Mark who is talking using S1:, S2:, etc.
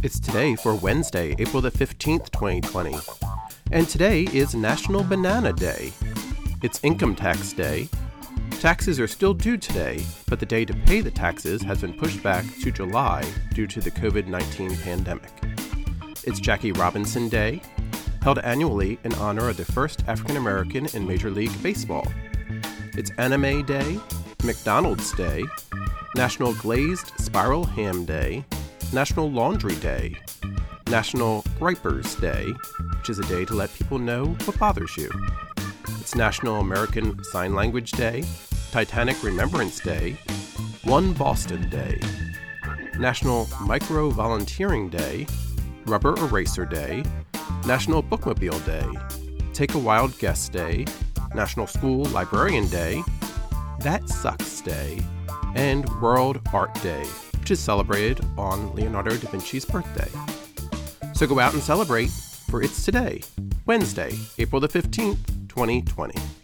S1: It's today for Wednesday, April the 15th, 2020. And today is National Banana Day. It's Income Tax Day. Taxes are still due today, but the day to pay the taxes has been pushed back to July due to the COVID 19 pandemic. It's Jackie Robinson Day, held annually in honor of the first African American in Major League Baseball. It's Anime Day, McDonald's Day, National Glazed Spiral Ham Day, National Laundry Day, National Gripers Day, which is a day to let people know what bothers you. It's National American Sign Language Day, Titanic Remembrance Day, One Boston Day, National Micro Volunteering Day, Rubber Eraser Day, National Bookmobile Day, Take a Wild Guess Day, National School Librarian Day, That Sucks Day, and World Art Day, which is celebrated on Leonardo da Vinci's birthday. So go out and celebrate, for it's today, Wednesday, April the 15th, 2020.